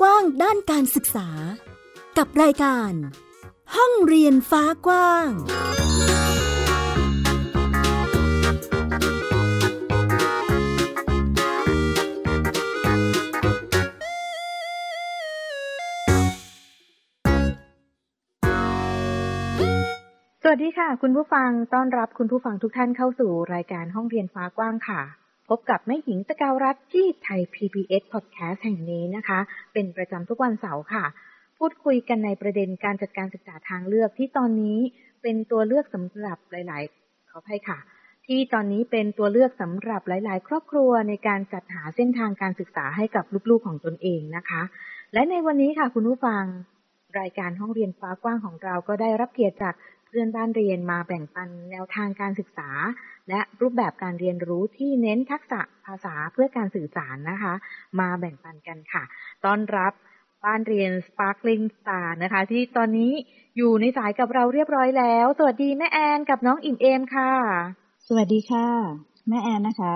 กว้างด้านการศึกษา กับรายการ ห้องเรียนฟ้ากว้าง สวัสดีค่ะ คุณผู้ฟังต้อนรับคุณผู้ฟังทุกท่านเข้าสู่รายการห้องเรียนฟ้ากว้างค่ะ พบกับแม่หญิงสกาวรัฐที่ไทย PBS Podcast แห่งนี้นะคะ เป็นประจำทุกวันเสาร์ค่ะ พูดคุยกันในประเด็นการจัดการศึกษาทางเลือกที่ตอนนี้เป็นตัวเลือกสำหรับหลาย ๆ ขออภัยค่ะ ที่ตอนนี้เป็นตัวเลือกสำหรับหลาย ๆ ครอบครัวในการจัดหาเส้นทางการศึกษาให้กับลูก ๆ ของตนเองนะคะ และในวันนี้ค่ะคุณผู้ฟังรายการห้องเรียนฟ้ากว้างของเราก็ได้รับเกียรติจาก เพื่อนบ้านเรียนมาแบ่งปันแนวทางการศึกษา และรูปแบบการเรียนรู้ที่เน้นทักษะภาษาเพื่อการสื่อสารนะคะ มาแบ่งปันกันค่ะ ต้อนรับบ้านเรียน Sparkling Star นะคะ ที่ตอนนี้อยู่ในสายกับเราเรียบร้อยแล้ว สวัสดีแม่แอนกับน้องอิ่มเอมค่ะ สวัสดีค่ะ แม่แอนนะคะ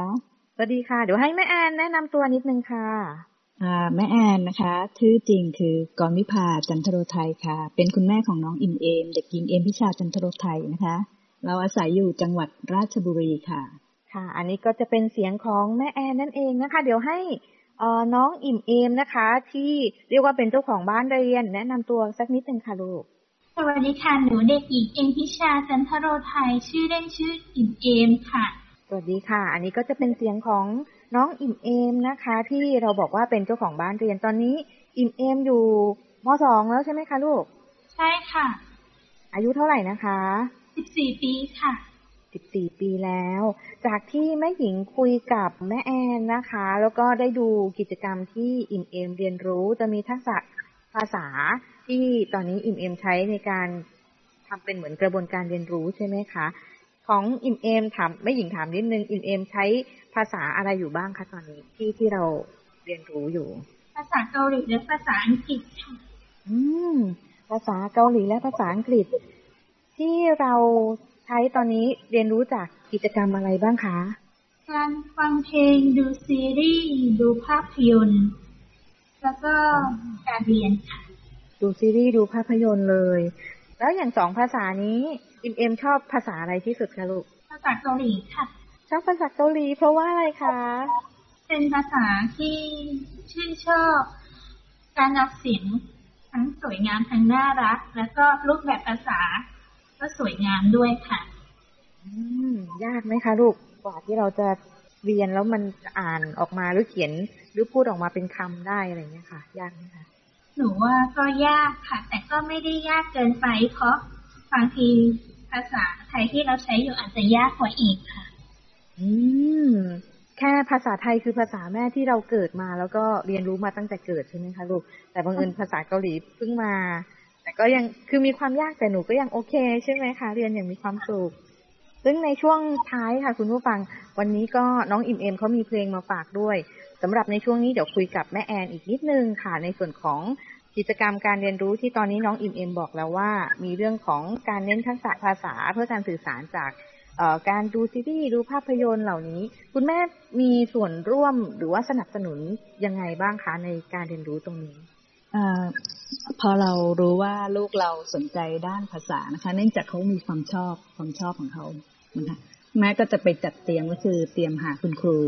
สวัสดีค่ะ เดี๋ยวให้แม่แอนแนะนำตัวนิดนึงค่ะอ่า แม่แอนนะคะชื่อจริงคือกรวิภาจันทโรไทยค่ะ เป็นคุณแม่ของน้องอิมเอม เด็กหญิงเอมพิชาจันทโรไทยนะคะ เราอาศัยอยู่จังหวัดราชบุรีค่ะ ค่ะ อันนี้ก็จะเป็นเสียงของแม่แอนนั่นเองนะคะ เดี๋ยวให้เอ่อน้องอิ่มเอมนะคะ ที่เรียกว่าเป็นเจ้าของบ้านเรียน แนะนำตัวสักนิดนึงค่ะลูกสวัสดีค่ะหนูเด็กหญิงเอ็มพิชาจันทโรไทยชื่อเล่นชื่ออิ่มเอมค่ะ สวัสดีค่ะ อันนี้ก็จะเป็นเสียงของน้องอิ่มเอมนะคะ ที่เราบอกว่าเป็นเจ้าของบ้านเรียนตอนนี้ อิ่มเอมอยู่มสองแล้วใช่ไหมคะลูก ใช่ค่ะ อายุเท่าไหร่นะคะ14ปีค่ะ14ปีแล้ว จากที่แม่หญิงคุยกับแม่แอนนะคะ แล้วก็ได้ดูกิจกรรมที่อิ่มเอมเรียนรู้จะมีทักษะภาษาที่ตอนนี้อิ่มเอมใช้ในการทำเป็นเหมือนกระบวนการเรียนรู้ใช่ไหมคะ ของอิ่มเอมถามแม่หญิงถามนิดนึงอิ่มเอมใช้ภาษาอะไรอยู่บ้างคะตอนนี้ที่ที่เราเรียนรู้อยู่ ภาษาเกาหลีและภาษาอังกฤษค่ะอืม ภาษาเกาหลีและภาษาอังกฤษ ที่เราใช้ตอนนี้เรียนรู้จากกิจกรรมอะไรบ้างคะ การฟังเพลงดูซีรีส์ดูภาพยนตร์แล้วก็การเรียนค่ะ ดูซีรีส์ดูภาพยนตร์เลย แล้วอย่างสองภาษานี้อิมเอมชอบภาษาอะไรที่สุดคะลูก ภาษาเกาหลีค่ะ ชอบภาษาเกาหลี เพราะว่าอะไรคะ เป็นภาษาที่ชื่นชอบ การออกเสียงทั้งสวยงามทั้งน่ารัก แล้วก็รูปแบบภาษา ก็สวยงามด้วยค่ะ อืม ยากไหมคะลูก กว่าที่เราจะเรียนแล้วมันอ่านออกมาหรือเขียนหรือพูดออกมาเป็นคำได้อะไรเงี้ยค่ะ ยากไหมคะ หนูว่าก็ยากค่ะ แต่ก็ไม่ได้ยากเกินไป เพราะบางทีภาษาไทยที่เราใช้อยู่อาจจะยากกว่าอีกค่ะ อืม แค่ภาษาไทยคือภาษาแม่ที่เราเกิดมา แล้วก็เรียนรู้มาตั้งแต่เกิดใช่ไหมคะลูก แต่บังเอิญภาษาเกาหลีเพิ่งมา แต่ก็ยังคือมีความยากแต่หนูก็ยังโอเค ใช่ไหมคะ เรียนอย่างมีความสุขซึ่งในช่วงท้ายค่ะ คุณผู้ฟัง วันนี้ก็น้องอิมเอมเขามีเพลงมาฝากด้วย สำหรับในช่วงนี้เดี๋ยวคุยกับแม่แอนอีกนิดนึงค่ะในส่วนของกิจกรรมการเรียนรู้ที่ตอนนี้น้องอิมเอ็มบอกแล้วว่า มีเรื่องของการเน้นทักษะภาษาเพื่อการสื่อสารจากการดูซีรีส์ดูภาพยนตร์เหล่านี้ คุณแม่มีส่วนร่วมหรือว่าสนับสนุนยังไงบ้างคะในการเรียนรู้ตรงนี้อพอเรารู้ว่าลูกเราสนใจด้านภาษานะคะ เนื่องจากเขามีความชอบความชอบของเขานะคะแม่ก็จะไปจัดเตรียมก็คือเตรียมหาคุณครู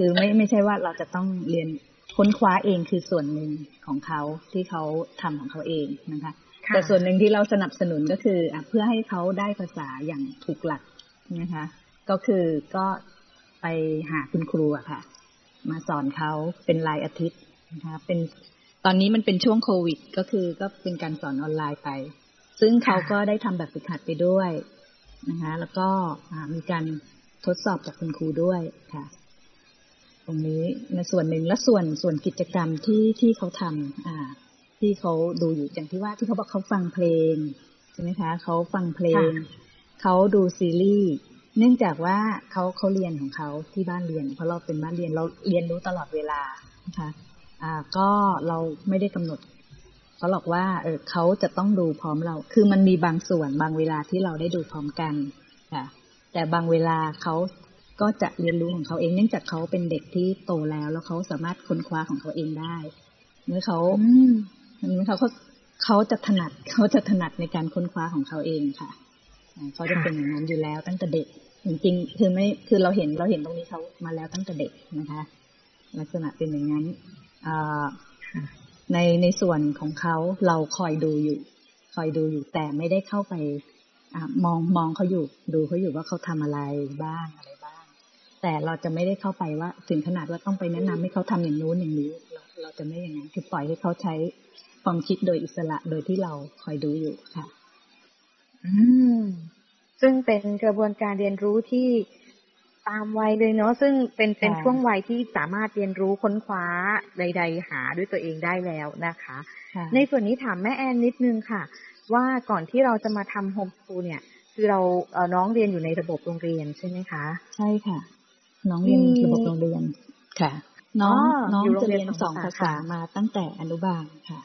คือไม่ไม่ใช่ว่าเราจะต้องเรียนค้นคว้าเองคือส่วนหนึ่งของเขาที่เขาทำของเขาเองนะคะค่ะแต่ส่วนหนึ่งที่เราสนับสนุนก็คืออะเพื่อให้เขาได้ภาษาอย่างถูกหลักนะคะ ก็คือก็ไปหาคุณครูอะค่ะ มาสอนเขาเป็นรายอาทิตย์นะคะเป็นตอนนี้มันเป็นช่วงโควิด ก็คือก็เป็นการสอนออนไลน์ไป ซึ่งเขาก็ได้ทำแบบฝึกหัดไปด้วยนะคะ แล้วก็อ่ามีการทดสอบจากคุณครูด้วยค่ะ ตรงนี้ในส่วนหนึ่งและส่วนส่วนกิจกรรมที่ที่เขาทำอ่า ที่เขาดูอยู่อย่างที่ว่าที่เขาบอกเขาฟังเพลงใช่ไหมคะเขาฟังเพลงค่ะเขาดูซีรีส์เนื่องจากว่าเขาเขาเรียนของเขาที่บ้านเรียน เพราะเราเป็นบ้านเรียนเราเรียนรู้ตลอดเวลานะคะอ่าก็เราไม่ได้กำหนดเขาหรอกว่าเออเขาจะต้องดูพร้อมเรา คือมันมีบางส่วนบางเวลาที่เราได้ดูพร้อมกันค่ะแต่บางเวลาเขา ก็จะเรียนรู้ของเขาเอง เนื่องจากเขาเป็นเด็กที่โตแล้ว แล้วเขาสามารถค้นคว้าของเขาเองได้เมื่อเขาเมื่อเขาเขาเขาจะถนัดเขาจะถนัดในการค้นคว้าของเขาเองค่ะเขาจะเป็นอย่างนั้นอยู่แล้วตั้งแต่เด็กจริงๆคือไม่คือเราเห็นเราเห็นตรงนี้เขามาแล้วตั้งแต่เด็กนะคะ ลักษณะเป็นอย่างนั้นในในส่วนของเขาเราคอยดูอยู่ คอยดูอยู่แต่ไม่ได้เข้าไปอมองมองเขาอยู่ ดูเขาอยู่ว่าเขาทำอะไรบ้างอะไรบ้าง แต่เราจะไม่ได้เข้าไปว่าถึงขนาดว่าต้องไปแนะนำให้เขาทำอย่างนู้นอย่างนี้ เราเราจะไม่อย่างนั้นคือปล่อยให้เขาใช้ความคิดโดยอิสระโดยที่เราคอยดูอยู่ค่ะ อืม ซึ่งเป็นกระบวนการเรียนรู้ที่ตามวัยเลยเนาะซึ่งเป็นเป็นช่วงวัยที่สามารถเรียนรู้ค้นคว้าใด ๆ หาด้วยตัวเองได้แล้วนะคะ ในส่วนนี้ถามแม่แอนนิดนึงค่ะ ว่าก่อนที่เราจะมาทำโฮมสกูลเนี่ย คือเราเอน้องเรียนอยู่ในระบบโรงเรียนใช่ไหมคะ ใช่ค่ะ น้องเรียนระบบโรงเรียนค่ะ น้องน้องจะเรียนสองภาษามาตั้งแต่อนุบาลค่ะ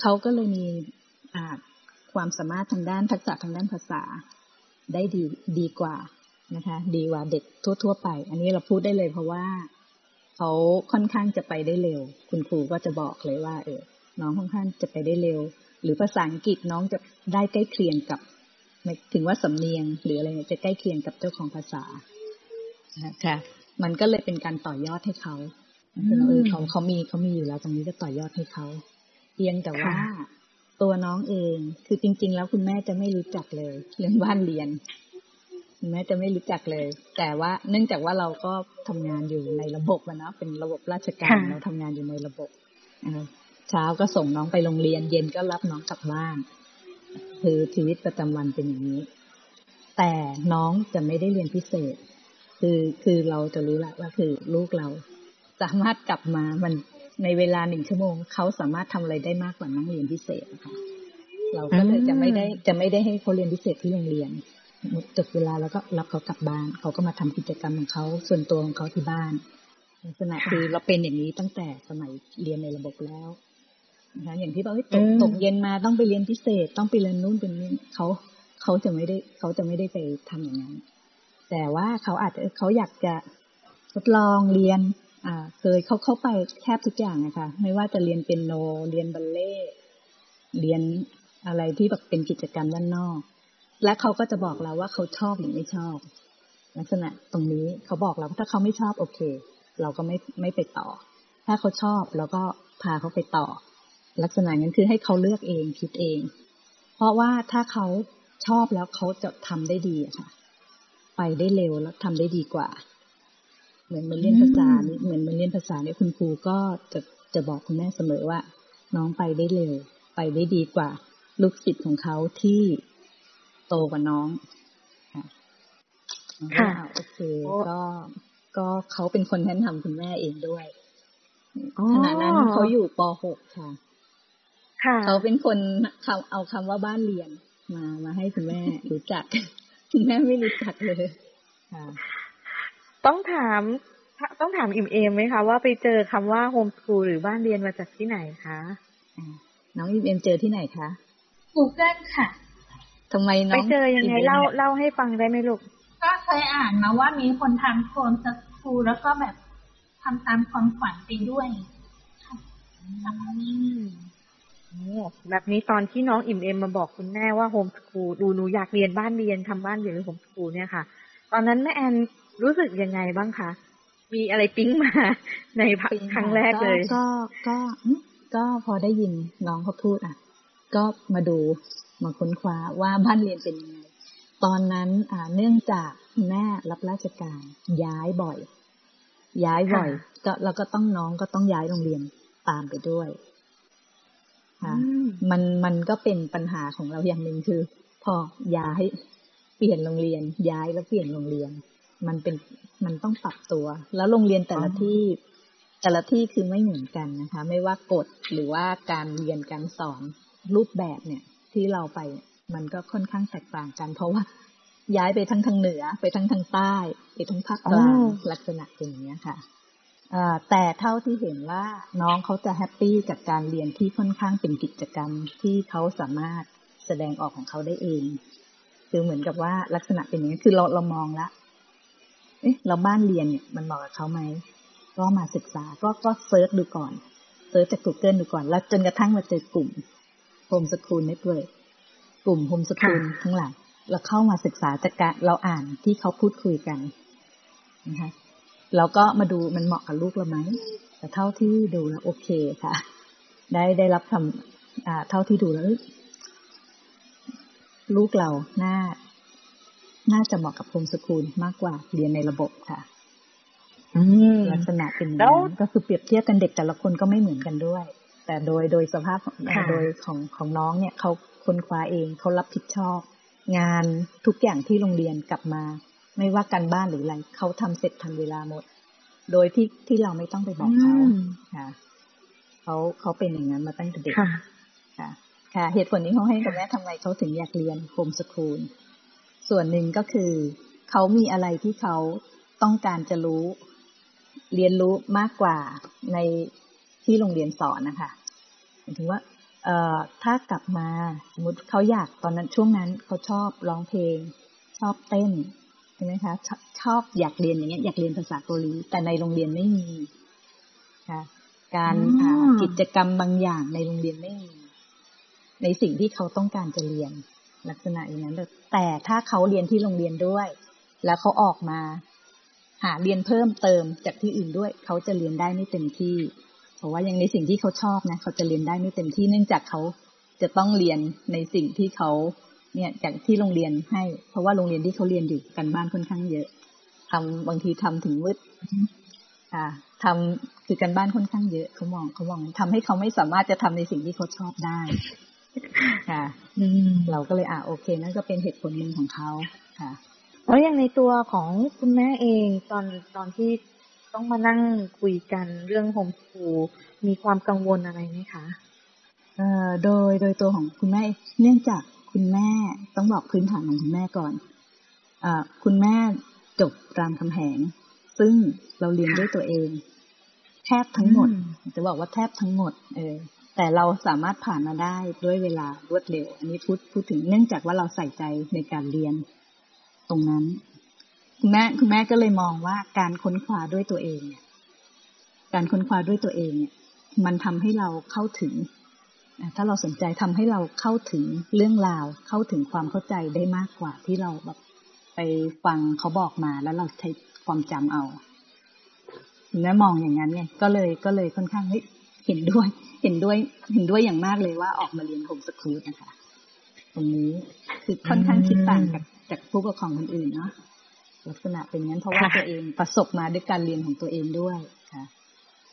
เขาก็เลยมีความสามารถทางด้านทักษะทางด้านภาษาได้ดีดีกว่านะคะ ดีกว่าเด็กทั่ว ๆ ไป อันนี้เราพูดได้เลยเพราะว่าเขาค่อนข้างจะไปได้เร็ว คุณครูก็จะบอกเลยว่า เออ น้องค่อนข้างจะไปได้เร็ว หรือภาษาอังกฤษน้องจะได้ใกล้เคียงกับถึงว่าสำเนียง หรืออะไรเนี่ยจะใกล้เคียงกับเจ้าของภาษา ค่ะ มันก็เลยเป็นการต่อยอดให้เขาเออเขาเขามีเขามีอยู่แล้วตรงนี้จะต่อยอดให้เขาเพียงแต่ว่าตัวน้องเอง คือจริง ๆ แล้วคุณแม่จะไม่รู้จักเลย เรื่องบ้านเรียนคุณแม่จะไม่รู้จักเลย แต่ว่าเนื่องจากว่าเราก็ทำงานอยู่ในระบบนะเป็นระบบราชการเราทำงานอยู่ในระบบเช้าก็ส่งน้องไปโรงเรียน เย็นก็รับน้องกลับบ้านคือชีวิตประจำวันเป็นอย่างนี้ แต่น้องจะไม่ได้เรียนพิเศษ คือคือเราจะรู้ละว่าคือลูกเราสามารถกลับมามันในเวลาหนึ่งชั่วโมงเขาสามารถทำอะไรได้มากกว่านั่งเรียนพิเศษค่ะเราก็เลยจะไม่ได้จะไม่ได้ให้เขาเรียนพิเศษที่โรงเรียนจบเวลาแล้วก็รับเขากลับบ้าน เขาก็มาทำกิจกรรมของเขาส่วนตัวของเขาที่บ้านลักษณะคือเราเป็นอย่างนี้ตั้งแต่สมัยเรียนในระบบแล้วนะคะอย่างที่บอกว่าตกตกเย็นมาต้องไปเรียนพิเศษ ต้องไปเรียนนู่นเป็นนี่เขาเขาจะไม่ได้เขาจะไม่ได้ไปทำอย่างนั้น แต่ว่าเขาอาจจะเขาอยากจะทดลองเรียนอ่าเคยเขาเข้าไปแทบทุกอย่างนะคะไม่ว่าจะเรียนเป็นโน เรียนบัลเล่เรียนอะไรที่แบบเป็นกิจกรรมด้านนอก และเขาก็จะบอกเราว่าเขาชอบหรือไม่ชอบ ลักษณะตรงนี้เขาบอกเราถ้าเขาไม่ชอบโอเค เราก็ไม่ไม่ไปต่อ ถ้าเขาชอบเราก็พาเขาไปต่อ ลักษณะนั้นคือให้เขาเลือกเองคิดเอง เพราะว่าถ้าเขาชอบแล้วเขาจะทำได้ดีค่ะ ไปได้เร็วแล้วทำได้ดีกว่า เหมือนมันเรียนภาษานี่เหมือนมันเรียนภาษาเนี่ยคุณครูก็จะจะบอกคุณแม่เสมอว่า น้องไปได้เร็ว ไปได้ดีกว่า ลูกศิษย์ของเขาที่โตกว่าน้องค่ะค่ะโอเคก็ก็เขาเป็นคนแนะนำคุณแม่เองด้วยขณะนั้นเขาอยู่ป .6 ค่ะค่ะเขาเป็นคนเอาคำว่าบ้านเรียนมามาให้คุณแม่รู้จักคุณ แม่ไม่รู้จักเลยต้องถามต้องถามอิมเอมไหมคะว่าไปเจอคำว่าโฮมสกูลหรือบ้านเรียนมาจากที่ไหนคะน้องอิมเอมเจอที่ไหนคะ Google ค่ะทำไมน้องไปเจอยังไงเล่าเล่าให้ฟังได้ไหมลูก ก็เคยอ่านมาว่ามีคนทำโฮมสกูลแล้วก็แบบทำตามความฝันไปด้วยค่ะ แบบนี้ตอนที่น้องอิ่มเอ็มมาบอกคุณแม่ว่าโฮมสกูลดูหนูอยากเรียนบ้านเรียนทำบ้านเรียนหรือโฮมสกูลเนี่ยค่ะ ตอนนั้นแม่แอนรู้สึกยังไงบ้างคะมีอะไรปิ๊งมาในครั้งแรกเลย ก็ก็ก็พอได้ยินน้องเขาพูดอะ ก็มาดูมาค้นคว้าว่าบ้านเรียนเป็นยังไงตอนนั้นอ่าเนื่องจากแม่รับราชการย้ายบ่อย ย้ายบ่อย ก็แล้วก็ต้องน้องก็ต้องย้ายโรงเรียนตามไปด้วย ค่ะมันมันก็เป็นปัญหาของเราอย่างหนึ่งคือ พอย้ายเปลี่ยนโรงเรียน ย้ายแล้วเปลี่ยนโรงเรียน มันเป็นมันต้องปรับตัว แล้วโรงเรียนแต่ละที่แต่ละที่คือไม่เหมือนกันนะคะ ไม่ว่ากฎหรือว่าการเรียนการสอนรูปแบบเนี่ย ที่เราไปมันก็ค่อนข้างแตกต่างกัน เพราะว่าย้ายไปทั้งทางเหนือ ไปทั้งทางใต้ ไปทั้งภาคกลางลักษณะอย่างนี้ค่ะ แต่เท่าที่เห็นว่าน้องเขาจะ happy กับการเรียนที่ค่อนข้างเป็นกิจกรรมที่เขาสามารถแสดงออกของเขาได้เอง คือเหมือนกับว่าลักษณะเป็นอย่างนี้คือเราเรามองละเอ๊ะเราบ้านเรียนเนี่ยมันเหมาะกับเขาไหมก็มาศึกษาก็ก็ search ดูก่อน search จาก Google ดูก่อน แล้วจนกระทั่งมาเจอกลุ่ม Home School Network กลุ่ม Home School ทั้งหลายเราเข้ามาศึกษาจากการเราอ่านที่เขาพูดคุยกันนะคะ เราก็มาดูมันเหมาะกับลูกเราไหมแต่เท่าที่ดูแล้วโอเคค่ะ ได้ได้รับคำเท่าที่ดูแล้วลูกเราน่า น่าจะเหมาะกับโฮมสกูลมากกว่าเรียนในระบบค่ะลักษณะเป็นอย่างนั้นก็คือเปรียบเทียบกันเด็กแต่ละคนก็ไม่เหมือนกันด้วย แต่โดยโดยสภาพโดยของของน้องเนี่ยเขาค้นคว้าเองเขารับผิดชอบ งานทุกอย่างที่โรงเรียนกลับมา ไม่ว่าการบ้านหรืออะไรเขาทำเสร็จทันเวลาหมด โดยที่ที่เราไม่ต้องไปบอกเขาค่ะเขาเขาเป็นอย่างนั้นมาตั้งแต่เด็กค่ะ ค่ะ เหตุผลนี้เขาให้กับแม่ทำไมเขาถึงอยากเรียนโฮมสคูลส่วนหนึ่งก็คือเขามีอะไรที่เขาต้องการจะรู้ เรียนรู้มากกว่าในที่โรงเรียนสอนนะคะหมายถึงว่าเอ่อถ้ากลับมาสมมติเขาอยากตอนนั้นช่วงนั้นเขาชอบร้องเพลง ชอบเต้นใช่ไหมคะชชอบอยากเรียนอย่างเงี้ยอยากเรียนภาษาเกาหลีแต่ในโรงเรียนไม่มีค่ะการกิจกรรมบางอย่างในโรงเรียนไม่มี ในสิ่งที่เขาต้องการจะเรียนลักษณะอย่างนั้นแต่ถ้าเขาเรียนที่โรงเรียนด้วย แล้วเขาออกมา หาเรียนเพิ่มเติมจากที่อื่นด้วย เขาจะเรียนได้ไม่เต็มที่ เพราะว่ายังในสิ่งที่เขาชอบนะเขาจะเรียนได้ไม่เต็มที่เนื่องจากเขาจะต้องเรียนในสิ่งที่เขา เนี่ยจากที่โรงเรียนให้ เพราะว่าโรงเรียนที่เขาเรียนอยู่กันบ้านค่อนข้างเยอะทำบางทีทำถึงมืดค่ะทำคือกันบ้านค่อนข้างเยอะเขามองเขามองทำให้เขาไม่สามารถจะทำในสิ่งที่เขาชอบได้ค่ะเราก็เลยอ่าโอเค นั่นก็เป็นเหตุผลหนึ่งของเขาค่ะแล้วอย่างในตัวของคุณแม่เองตอนตอนที่ต้องมานั่งคุยกันเรื่องโฮมสกูลมีความกังวลอะไรไหมคะเอ่อโดยโดยตัวของคุณแม่เนื่องจาก คุณแม่ต้องบอกพื้นฐานของคุณแม่ก่อนอคุณแม่จบรามคำแหง ซึ่งเราเรียนด้วยตัวเอง แทบทั้งหมด จะบอกว่าแทบทั้งหมด เออ แต่เราสามารถผ่านมาได้ด้วยเวลารวดเร็ว อันนี้พูดพูดถึงเนื่องจากว่าเราใส่ใจในการเรียน ตรงนั้น คุณแม่คุณแม่ก็เลยมองว่าการค้นคว้าด้วยตัวเองเนี่ยการค้นคว้าด้วยตัวเองเนี่ย มันทำให้เราเข้าถึง ถ้าเราสนใจทำให้เราเข้าถึงเรื่องราว เข้าถึงความเข้าใจได้มากกว่าที่เราแบบไปฟังเขาบอกมาแล้วเราใช้ความจำเอาแม่มองอย่างนั้นไงก็เลยก็เลยค่อนข้างเห็นด้วย เห็นด้วย เห็นด้วยอย่างมากเลยว่าออกมาเรียนโฮมสคูลนะคะ ตรงนี้คือค่อนข้างคิดต่างกับจากผู้ปกครองคนอื่นเนาะลักษณะเป็นงั้นเพราะว่าตัวเองประสบมาด้วยการเรียนของตัวเองด้วยค่ะ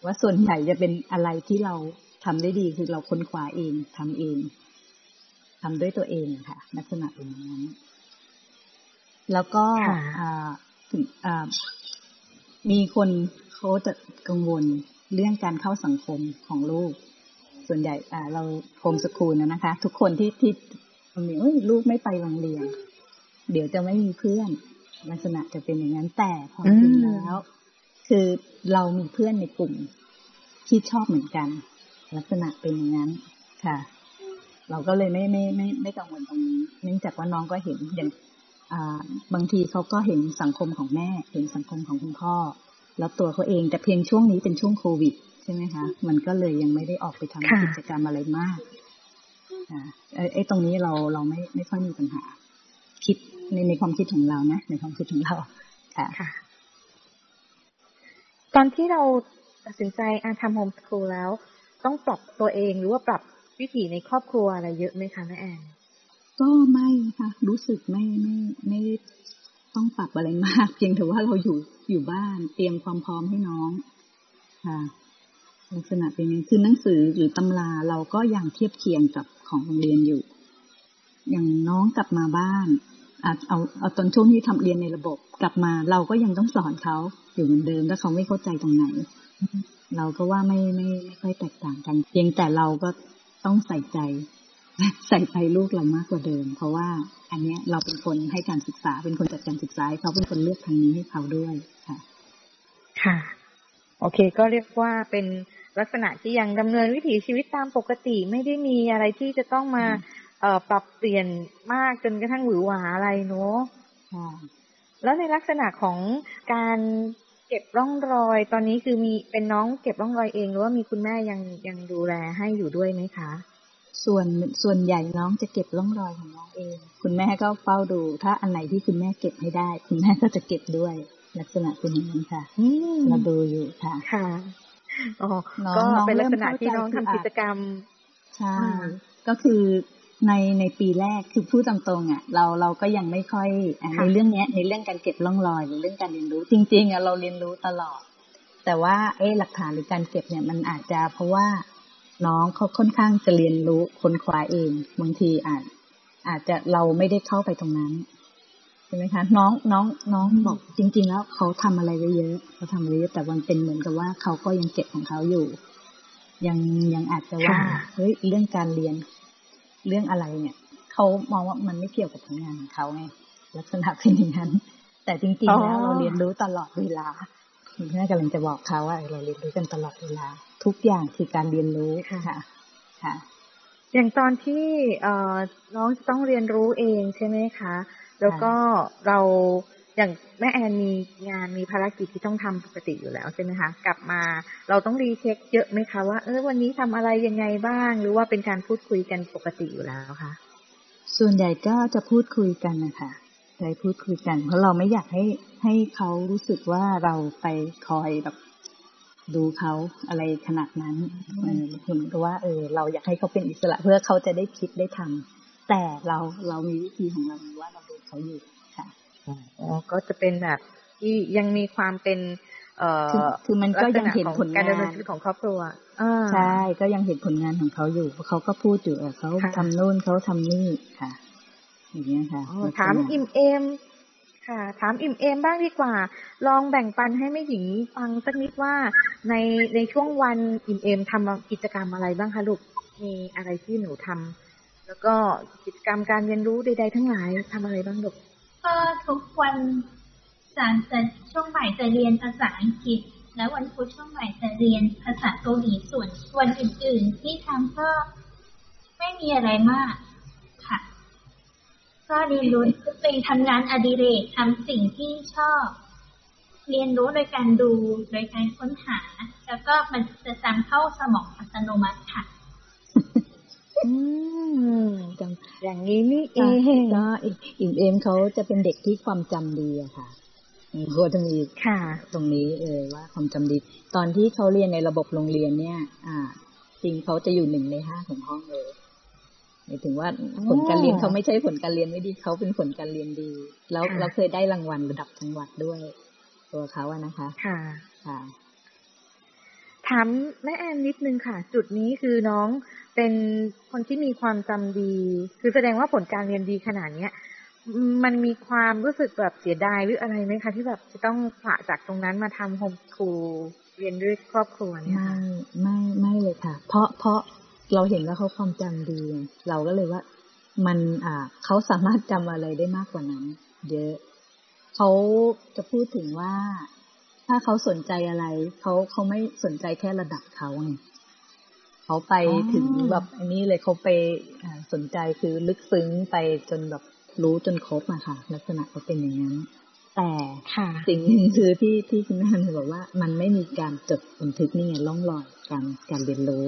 ว่าส่วนใหญ่จะเป็นอะไรที่เรา ทำได้ดีคือเราค้นคว้าเองทำเองทำด้วยตัวเองค่ะ ลักษณะเป็นอย่างนั้น แล้วก็ถึงมีคนเขาจะกังวลเรื่องการเข้าสังคมของลูก ส่วนใหญ่เราโฮมสคูลนะนะคะ ทุกคนที่ที่มีลูกไม่ไปโรงเรียน เดี๋ยวจะไม่มีเพื่อน ลักษณะจะเป็นอย่างนั้นแต่พอถึงแล้ว คือเรามีเพื่อนในกลุ่มที่ชอบเหมือนกัน ลักษณะเป็นอย่างนั้นค่ะ เราก็เลยไม่ไม่ไม่ไม่กังวลตรงนี้เนื่องจากว่าน้องก็เห็นอย่างบางทีเขาก็เห็นสังคมของแม่ เห็นสังคมของคุณพ่อ แล้วตัวเขาเองแต่เพียงช่วงนี้เป็นช่วงโควิด ใช่ไหมคะ มันก็เลยยังไม่ได้ออกไปทำกิจกรรมอะไรมากไอ้ตรงนี้เราเราไม่ไม่ค่อยมีปัญหา คิดในในความคิดของเรานะในความคิดของเราค่ะตอนที่เราตัดสินใจอาทำโฮมสคูลแล้ว ต้องปรับตัวเองหรือว่าปรับวิถีในครอบครัวอะไรเยอะไหมคะแม่แอนก็ไม่ค่ะรู้สึกไม่ไม่ไม่ต้องปรับอะไรมาก เพียงแต่ว่าเราอยู่อยู่บ้านเตรียมความพร้อมให้น้องค่ะลักษณะเป็นอย่างคือหนังสือหรือตำราเราก็ยังเทียบเคียงกับของโรงเรียนอยู่ อย่างน้องกลับมาบ้านอาเอาเอาตอนช่วงที่ทำเรียนในระบบกลับมา เราก็ยังต้องสอนเขาอยู่เหมือนเดิมถ้าเขาไม่เข้าใจตรงไหน เราก็ว่าไม่ไม่ไม่ค่อยแตกต่างกัน เพียงแต่เราก็ต้องใส่ใจ ใส่ใจลูกเรามากกว่าเดิม เพราะว่าอันเนี้ยเราเป็นคนให้การศึกษา เป็นคนจัดการศึกษาเขาเป็นคนเลือกทางนี้ให้เขาด้วยค่ะ ค่ะ โอเค ก็เรียกว่าเป็นลักษณะที่ยังดำเนินวิถีชีวิตตามปกติไม่ได้มีอะไรที่จะต้องมาเอ่อปรับเปลี่ยนมากจนกระทั่งหวือหวาอะไรเนาะแล้วในลักษณะของการ เก็บร่องรอย ตอนนี้คือมีเป็นน้องเก็บร่องรอยเองหรือว่ามีคุณแม่ยังยังดูแลให้อยู่ด้วยไหมคะ ส่วนส่วนใหญ่น้องจะเก็บร่องรอยของน้องเอง คุณแม่ก็เฝ้าดู ถ้าอันไหนที่คุณแม่เก็บให้ได้ คุณแม่ก็จะเก็บด้วยลักษณะเป็นอย่างนั้นค่ะอืมเราดูอยู่ค่ะค่ะอ๋อน้องก็น้องเป็นลักษณะเริ่มเข้าใจที่น้องทำคืออาจกิจกรรมใช่อ่าก็คือ ในในปีแรกคือพูดตรงๆอะเราเราก็ยังไม่ค่อยอะค่ะในเรื่องเนี้ยในเรื่องการเก็บร่องรอยหรือเรื่องการเรียนรู้ จริง ๆอะเราเรียนรู้ตลอด แต่ว่าเอ๊ะหลักฐานหรือการเก็บเนี่ยมันอาจจะเพราะว่าน้องเขาค่อนข้างจะเรียนรู้ค้นคว้าเองบางทีอาจอาจจะเราไม่ได้เข้าไปตรงนั้นใช่ไหมคะน้องน้องน้องบอกจริง ๆ แล้วเขาทำอะไรไว้เยอะเขาทำอะไรเยอะแต่มันเป็นเหมือนกับว่าเขาก็ยังเก็บของเขาอยู่ ยังยังอาจจะว่าค่ะเฮ้ยเรื่องการเรียน เรื่องอะไรเนี่ยเขามองว่ามันไม่เกี่ยวกับผลงานของเขาไงลักษณะเป็นอย่างนั้น แต่จริงๆแล้วเราเรียนรู้ตลอดเวลาแม่กำลังจะบอกเขาว่าเราเรียนรู้กันตลอดเวลา ทุกอย่างคือการเรียนรู้ค่ะค่ะ อย่างตอนที่เอ่อน้องจะต้องเรียนรู้เองใช่ไหมคะ แล้วก็เรา อย่างแม่แอนมีงานมีภารกิจที่ต้องทำปกติอยู่แล้วใช่ไหมคะ กลับมาเราต้องรีเช็คเยอะไหมคะว่าเออวันนี้ทำอะไรยังไงบ้าง หรือว่าเป็นการพูดคุยกันปกติอยู่แล้วคะส่วนใหญ่ก็จะพูดคุยกันนะคะใช้พูดคุยกัน เพราะเราไม่อยากให้ให้เขารู้สึกว่าเราไปคอยแบบดูเขาอะไรขนาดนั้นเหมือนกับว่า เออ เราอยากให้เขาเป็นอิสระเพื่อเขาจะได้คิดได้ทำแต่เราเรามีวิธีของเราว่าเราดูเขาอยู่ อ๋อก็จะเป็นแบบที่ยังมีความเป็นเอ่คืออคือมันก็ยังเห็นผลการงาดำเนินนชีวิตของครอบครัวอ่าใช่ ก็ยังเห็นผลงานของเขาอยู่เพราะเขาก็พูดอยู่เออเขาค่ะทำนู่นเขาทำนี่ค่ะ อย่างเงี้ยค่ะอ๋อถามอิมเอมค่ะ ถามอิมเอมบ้างดีกว่า ลองแบ่งปันให้แม่หญิงฟังสักนิดว่า ในในช่วงวันอิมเอมทำกิจกรรมอะไรบ้างคะลูกมีอะไรที่หนูทำแล้วก็กิจกรรมการเรียนรู้ใดๆทั้งหลายทำอะไรบ้างลูก ก็ทุกวันจันทร์จะช่วงบ่ายจะเรียนภาษาอังกฤษ แล้ววันพุธช่วงบ่ายจะเรียนภาษาเกาหลีส่วนวันอื่น ๆ ที่ทำก็ไม่มีอะไรมากค่ะ ก็เรียนรู้เป็นทำงานอดิเรกทำสิ่งที่ชอบ เรียนรู้โดยการดูโดยการค้นหา แล้วก็มันจะจำเข้าสมองอัตโนมัติค่ะ อืมจำอย่างนี้นี่เอก็งก็อิ่มเอมเขาจะเป็นเด็กที่ความจำดีอะค่ะอืมเขาจะมีค่ะ ตรงนี้เออว่าความจำดี ตอนที่เขาเรียนในระบบโรงเรียนเนี่ย อ่า จริงเขาจะอยู่หนึ่งในห้าของห้องเลยหมายถึงว่าอ๋อผลการเรียนเขาไม่ใช่ผลการเรียนไม่ดีเขาเป็นผลการเรียนดี แล้วค่ะเราเคยได้รางวัลระดับจังหวัดด้วย ตัวเขาอะนะคะ ค่ะ ค่ะ ถามแม่แอนนิดนึงค่ะ จุดนี้คือน้องเป็นคนที่มีความจำดี คือแสดงว่าผลการเรียนดีขนาดเนี้ยมันมีความรู้สึกแบบเสียดายหรืออะไรไหมคะ ที่แบบจะต้องผละจากตรงนั้นมาทำโฮมสคูลเรียนด้วยครอบครัวเนี่ยไม่ค่ะไม่ไม่เลยค่ะ เพราะเพราะเราเห็นว่าเขาความจำดี เราก็เลยว่ามันอ่าเขาสามารถจำอะไรได้มากกว่านั้น เยอะเขาจะพูดถึงว่า ถ้าเขาสนใจอะไร เขาเขาไม่สนใจแค่ระดับเขาไงเขาไปอ๋อถึงแบบอันนี้เลยเขาไปอ่าสนใจคือลึกซึ้งไปจนแบบรู้จนครบอะค่ะ ลักษณะเขาเป็นอย่างนั้นแต่ค่ะสิ่งหนึ่งคือที่ที่คุณแม่บอกว่า มันไม่มีการจดบันทึกนี่ไงร่องรอยการการเรียนรู้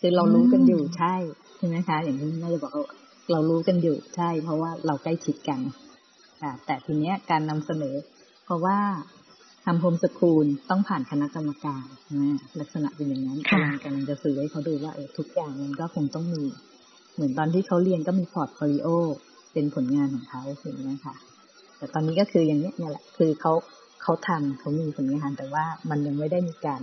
คือเรารู้กันอยู่ใช่ใช่ไหมคะ อย่างที่คุณแม่จะบอกว่าเรารู้กันอยู่ใช่ เพราะว่าเราใกล้ชิดกันค่ะแต่ทีเนี้ยการนำเสนอ เพราะว่า ทำ homeschool ต้องผ่านคณะกรรมการนะลักษณะเป็นอย่างนั้นค่ะกำลังกำลังจะสื่อให้เขาดูว่าเออทุกอย่างมันก็คงต้องมี เหมือนตอนที่เขาเรียนก็มี portfolio เป็นผลงานของเขาอย่างนี้ยค่ะ แต่ตอนนี้ก็คืออย่างเนี้ยเนี่ยแหละ คือเขาเขาทำเขามีผลงานแต่ว่ามันยังไม่ได้มีการ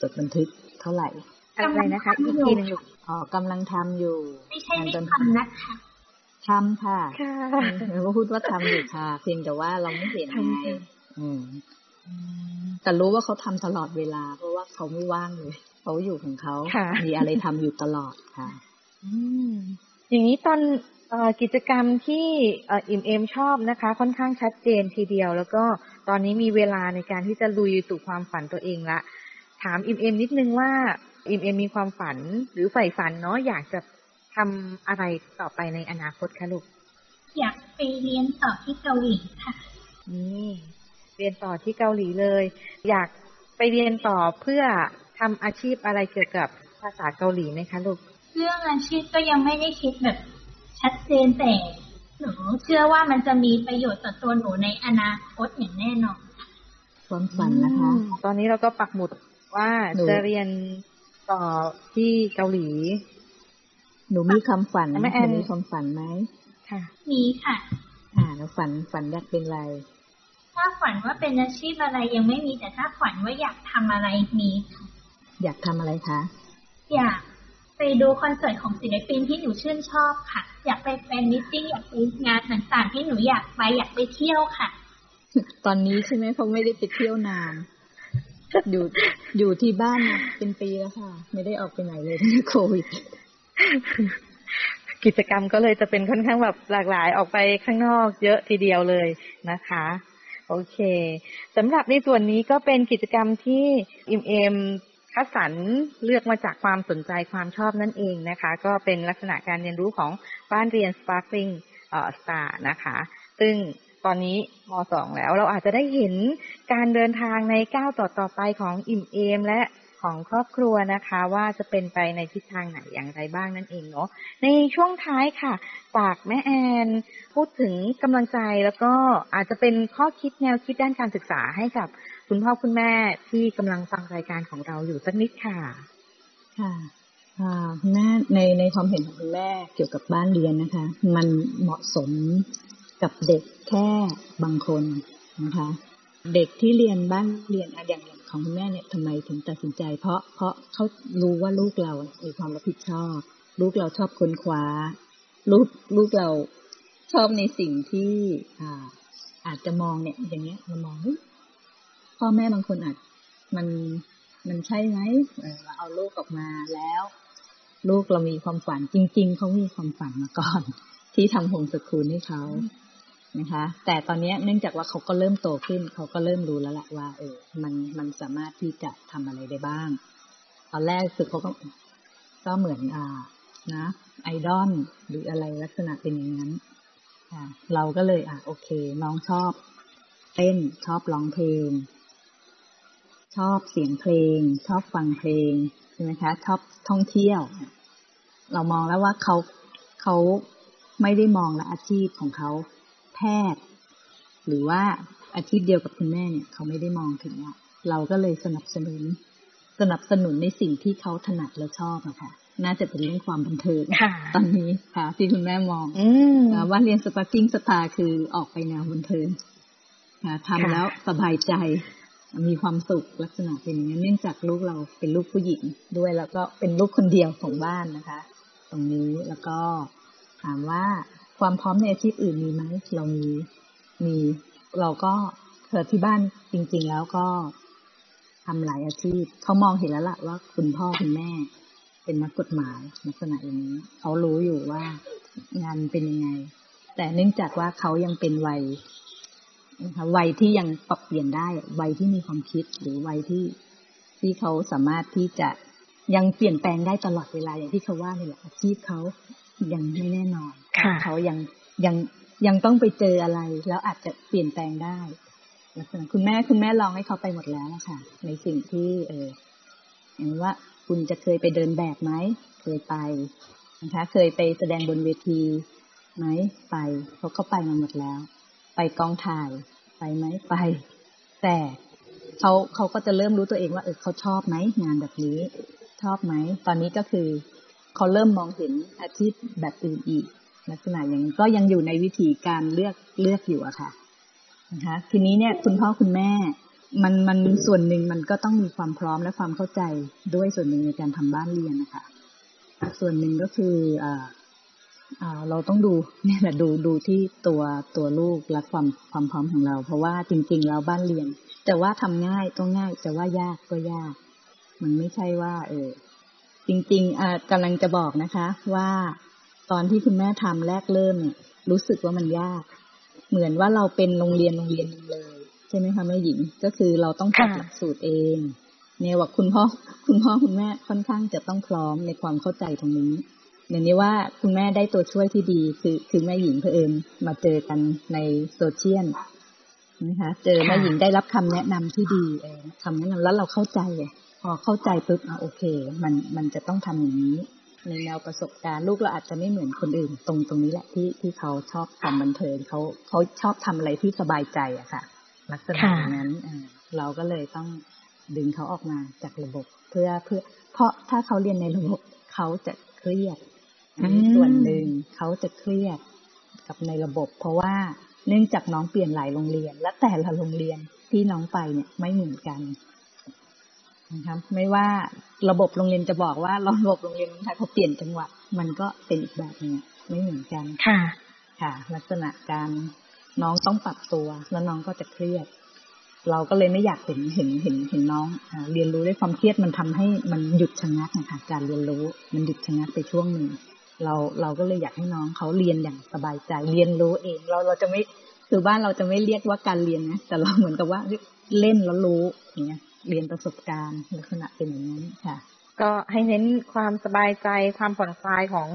จดบันทึกเท่าไหร่อะไรนะคะอีกทีหนึ่งลูกอ๋อกำลังทำอยู่ไม่ใช่ไม่งานทำนะคะทำค่ะค่ะเราก็พูดว่าทำอยู่ค่ะ เพียงแต่ว่าเราไม่เห็นทำไงค่ะ อืมแต่รู้ว่าเขาทำตลอดเวลา เพราะว่าเขาไม่ว่างเลยเขาอยู่ของเขาค่ะมีอะไรทำอยู่ตลอดค่ะ อืมอย่างนี้ตอนเอ่อกิจกรรมที่เอ่ออิมเอมชอบนะคะ ค่อนข้างชัดเจนทีเดียว แล้วก็ตอนนี้มีเวลาในการที่จะลุยสู่ความฝันตัวเองละ ถามอิมเอมนิดนึงว่าอิมเอมมีความฝันหรือใฝ่ฝันเนาะอยากจะทำอะไรต่อไปในอนาคตคะลูกอยากไปเรียนต่อที่เกาหลีค่ะนี่ เรียนต่อที่เกาหลีเลย อยากไปเรียนต่อเพื่อทำอาชีพอะไรเกี่ยวกับภาษาเกาหลีไหมคะลูกเรื่องอาชีพก็ยังไม่ได้คิดแบบ ชัดเจนแต่หนูเชื่อว่ามันจะมีประโยชน์ต่อตัวหนูในอนาคตอย่างแน่นอนความฝันนะคะอืมตอนนี้เราก็ปักหมุดว่าหนูจะเรียนต่อที่เกาหลี หนูมีความฝันแม่แอนหนูมีความฝันไหมค่ะ มีค่ะ อ่าแล้วฝันฝันอยากเป็นอะไร ถ้าฝันว่าเป็นอาชีพอะไรยังไม่มีแต่ถ้าฝันว่าอยากทำอะไรมีค่ะอยากทำอะไรคะอยากไปดูคอนเสิร์ตของศิลปินที่หนูชื่นชอบค่ะ อยากไปแฟนมิตติ้งอยากไปงานต่างๆ ที่หนูอยากไปอยากไปเที่ยวค่ะ ตอนนี้ใช่ไหมเพราะไม่ได้ไปเที่ยวนานอยู่อยู่ที่บ้านมาเป็นปีแล้วค่ะ ไม่ได้ออกไปไหนเลยตั้งแต่โควิดกิจกรรมก็เลยจะเป็นค่อนข้างแบบหลากหลายออกไปข้างนอกเยอะทีเดียวเลยนะคะ โอเคสำหรับในส่วนนี้ก็เป็นกิจกรรมที่อิมเอมคัดสรรเลือกมาจากความสนใจความชอบนั่นเองนะคะ ก็เป็นลักษณะการเรียนรู้ของบ้านเรียน Sparkling เอ่อ Star นะคะ ซึ่งตอนนี้ม .2 แล้วเราอาจจะได้เห็นการเดินทางในก้าวต่อต่อไปของอิมเอม และ ของครอบครัวนะคะ ว่าจะเป็นไปในทิศทางไหนอย่างไรบ้างนั่นเองเนาะในช่วงท้ายค่ะฝากแม่แอนพูดถึงกำลังใจแล้วก็อาจจะเป็นข้อคิดแนวคิดด้านการศึกษาให้กับคุณพ่อคุณแม่ที่กำลังฟังรายการของเราอยู่สักนิดค่ะค่ะคุณแม่ในในความเห็นของคุณแม่เกี่ยวกับบ้านเรียนนะคะ มันเหมาะสมกับเด็กแค่บางคนนะคะ เด็กที่เรียนบ้านเรียนอะอย่างอย่าง ของคุณแม่เนี่ยทำไมถึงตัดสินใจ เพราะเพราะเขารู้ว่าลูกเรา มีความรับผิดชอบ ลูกเราชอบค้นคว้า ลูกลูกเราชอบในสิ่งที่อ่าอาจจะมองเนี่ย อย่างเงี้ยเรามองพ่อแม่บางคนอาจมันมันใช่ไหมเราเอาลูกออกมาแล้ว ลูกเรามีความฝันจริง ๆเขามีความฝันมาก่อน ที่ทำโฮมสคูลให้เขา นะคะ แต่ตอนนี้เนื่องจากว่าเขาก็เริ่มโตขึ้น เขาก็เริ่มรู้แล้วแหละว่า เออ มันมันสามารถที่จะทำอะไรได้บ้าง ตอนแรกคือเขาก็ก็เหมือนอ่านะไอดอลหรืออะไรลักษณะเป็นอย่างนั้นอ่าเราก็เลยอะโอเค น้องชอบเต้นชอบร้องเพลง ชอบเสียงเพลง ชอบฟังเพลงใช่ไหมคะ ชอบท่องเที่ยว เรามองแล้วว่าเขาเขาไม่ได้มองละอาชีพของเขา แพทย์ หรือว่าอาชีพเดียวกับคุณแม่เนี่ยเขาไม่ได้มองถึงอะเราก็เลยสนับสนุน สนับสนุนในสิ่งที่เขาถนัดและชอบอะค่ะ น่าจะเป็นเรื่องความบันเทิงค่ะตอนนี้ค่ะ ที่คุณแม่มองอืมอ่าว่าเรียน Sparkling Star คือออกไปแนวบันเทิงค่ะทำค่ะแล้วสบายใจมีความสุขลักษณะเป็นอย่างนั้นเนื่องจากลูกเราเป็นลูกผู้หญิงด้วย แล้วก็เป็นลูกคนเดียวของบ้านนะคะ ตรงนี้แล้วก็ถามว่า ความพร้อมในอาชีพอื่นมีไหมเรามีมีเราก็เกิดที่บ้านจริง ๆ แล้วก็ทำหลายอาชีพเขามองเห็นแล้วล่ะว่าคุณพ่อคุณแม่ เป็นนักกฎหมายลักษณะอย่างนี้เขารู้อยู่ว่างานเป็นยังไง แต่เนื่องจากว่าเขายังเป็นวัยนะคะวัยที่ยังปรับเปลี่ยนได้วัยที่มีความคิดหรือวัยที่ที่เขาสามารถที่จะยังเปลี่ยนแปลงได้ตลอดเวลาอย่างที่เขาว่าเลยแหละอาชีพเขา ยังไม่แน่นอนค่ะเขายังยังยังต้องไปเจออะไร แล้วอาจจะเปลี่ยนแปลงได้ลักษณะคุณแม่คุณแม่ลองให้เขาไปหมดแล้วอะค่ะ ในสิ่งที่ เอออย่างว่าคุณจะเคยไปเดินแบบไหมเคยไปนะคะ เคยไปแสดงบนเวทีไหมไปเขาก็ไปมาหมดแล้ว ไปกองถ่ายไปไหมไป แต่เขาเขาก็จะเริ่มรู้ตัวเองว่าเออเขาชอบไหมงานแบบนี้ ชอบไหมตอนนี้ก็คือ เขาเริ่มมองเห็นอาชีพแบบอื่นอีก ลักษณะอย่างนี้ก็ยังอยู่ในวิธีการเลือกเลือกอยู่อะค่ะนะคะทีนี้เนี่ยคุณพ่อคุณแม่มันมันส่วนหนึ่งมันก็ต้องมีความพร้อมและความเข้าใจด้วยส่วนหนึ่งในการทำบ้านเรียนนะคะ ส่วนหนึ่งก็คืออ่าเราต้องดูเนี่ยแหละดูดูที่ตัวตัวลูกและความความพร้อมของเรา เพราะว่าจริงๆแล้วบ้านเรียนจะว่าทำง่ายก็ง่ายจะว่ายากก็ยาก มันไม่ใช่ว่า เออ จริงๆอ่ากำลังจะบอกนะคะ ว่าตอนที่คุณแม่ทำแรกเริ่มเนี่ยรู้สึกว่ามันยาก เหมือนว่าเราเป็นโรงเรียนโรงเรียนเลย ใช่ไหมคะแม่หญิงก็คือเราต้องจัดหลักสูตรเอง เนี่ยว่าคุณพ่อคุณพ่อคุณแม่ค่อนข้างจะต้องพร้อมในความเข้าใจตรงนี้อย่างนี้ว่าคุณแม่ได้ตัวช่วยที่ดี คือคือแม่หญิงเผอิญมาเจอกันในโซเชียลนะคะเจอแม่หญิงได้รับคำแนะนำที่ดีเองคำแนะนำแล้วเราเข้าใจ พอเข้าใจปุ๊บอะโอเค มันมันจะต้องทำอย่างนี้ ในแนวประสบการณ์ลูกเราอาจจะไม่เหมือนคนอื่น ตรงตรงนี้แหละที่ที่เขาชอบความบันเทิงเขาเขาชอบทำอะไรที่สบายใจอะค่ะ ลักษณะอย่างนั้นเราก็เลยต้องดึงเขาออกมาจากระบบ เพื่อเพื่อ เพราะถ้าเขาเรียนในระบบเขาจะเครียดส่วนหนึ่งเขาจะเครียดกับในระบบ เพราะว่าเนื่องจากน้องเปลี่ยนหลายโรงเรียน และแต่ละโรงเรียนที่น้องไปเนี่ยไม่เหมือนกัน นะครับ ไม่ว่าระบบโรงเรียนจะบอกว่าระบบโรงเรียนถ้าเขาเปลี่ยนจังหวัดมันก็เป็นอีกแบบนึงไม่เหมือนกันค่ะ ค่ะ ลักษณะการน้องต้องปรับตัว แล้วน้องก็จะเครียด เราก็เลยไม่อยากเห็นเห็นเห็นเห็นน้องอเรียนรู้ด้วยความเครียดมันทำให้มันหยุดชะงักนะคะการเรียนรู้มันหยุดชะงักไปช่วงหนึ่งเราเราก็เลยอยากให้น้องเขาเรียนอย่างสบายใจเรียนรู้เอง เราเราจะไม่คือบ้านเราจะไม่เรียกว่าการเรียนนะแต่เราเหมือนกับว่าเล่นแล้วรู้อย่างเงี้ย เรียนประสบการณ์ลักษณะเป็นอย่างนั้นค่ะ ก็ให้เน้นความสบายใจความผ่อนคลายของ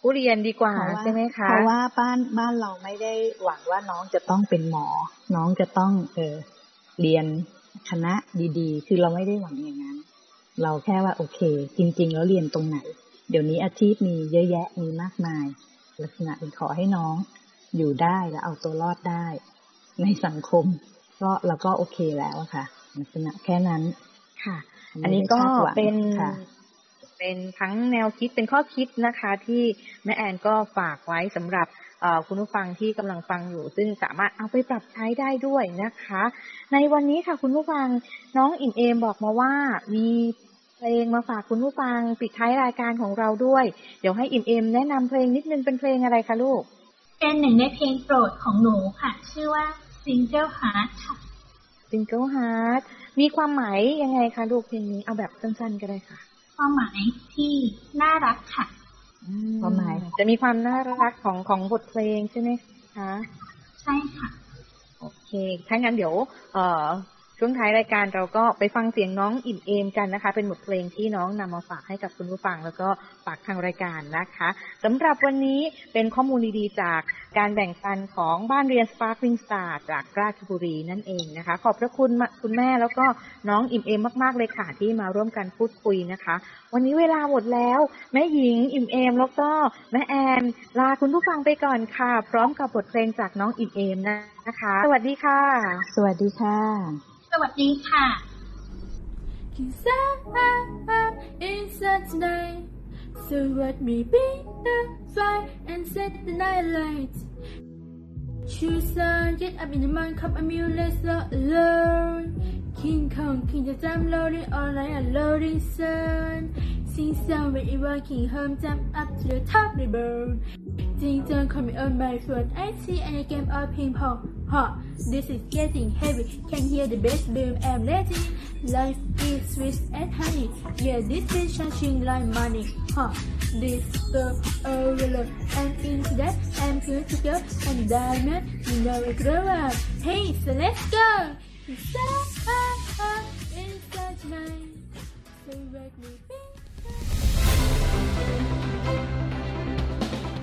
ผู้เรียนดีกว่าใช่ไหมคะเพราะว่าบ้านบ้านเราไม่ได้หวังว่าน้องจะต้องเป็นหมอ น้องจะต้องเออเรียนคณะดีๆ คือเราไม่ได้หวังอย่างนั้น เราแค่ว่าโอเค จริง ๆ แล้วเรียนตรงไหน เดี๋ยวนี้อาชีพมีเยอะแยะมีมากมาย ลักษณะเป็นขอให้น้องอยู่ได้และเอาตัวรอดได้ ในสังคม ก็เราก็โอเคแล้วค่ะ ลักษณะแค่นั้นค่ะ อันนี้ก็เป็นเป็นทั้งแนวคิดเป็นข้อคิดนะคะ ที่แม่แอนก็ฝากไว้สำหรับคุณผู้ฟังที่กำลังฟังอยู่ ซึ่งสามารถเอาไปปรับใช้ได้ด้วยนะคะ ในวันนี้ค่ะคุณผู้ฟังน้องอิ่มเอมบอกมาว่ามีเพลงมาฝากคุณผู้ฟังปิดท้ายรายการของเราด้วย เดี๋ยวให้อิ่มเอมแนะนำเพลงนิดนึงเป็นเพลงอะไรคะลูกเป็นหนึ่งในเพลงโปรดของหนูค่ะ ชื่อว่า Single Heart ค่ะ Single Heart มีความหมายยังไงคะลูกเพลงนี้เอาแบบสั้นๆก็ได้ค่ะ ความหมายที่น่ารักค่ะความหมายจะมีความน่ารักของของบทเพลงใช่ไหมคะ ใช่ค่ะ โอเค ถ้างั้นเดี๋ยว เอ่อ ช่วงท้ายรายการเราก็ไปฟังเสียงน้องอิ่มเอมกันนะคะ เป็นบทเพลงที่น้องนำมาฝากให้กับคุณผู้ฟังแล้วก็ฝากทางรายการนะคะสำหรับวันนี้เป็นข้อมูลดีๆจากการแบ่งปันของบ้านเรียน Sparkling Star จากราชบุรีนั่นเองนะคะ ขอบพระคุณคุณแม่แล้วก็น้องอิ่มเอมมากๆเลยค่ะที่มาร่วมกันพูดคุยนะคะ วันนี้เวลาหมดแล้วแม่หญิงอิ่มเอมแล้วก็แม่แอนลาคุณผู้ฟังไปก่อนค่ะ พร้อมกับบทเพลงจากน้องอิ่มเอมนะคะ สวัสดีค่ะ สวัสดีค่ะ สวัสดีค่ะ So let me be the fire and set the night light. Choose on, get up in the morning, cup of meal, let's not alone. King Kong, King the time loading all night, a loading sun. Sing song with everyone king home, jump up to the top of the bird. Ding dong call me on my phone, I see any game of ping pong. Huh, this is getting heavy, can hear the bass boom, I'm letting. Life is sweet and honey, yeah, this is shining like money. Huh, this girl, overload. and into that, I'm going to go, and diamond, you know we grow up. Hey, so let's go! It's such, uh, uh, it's such nice. So right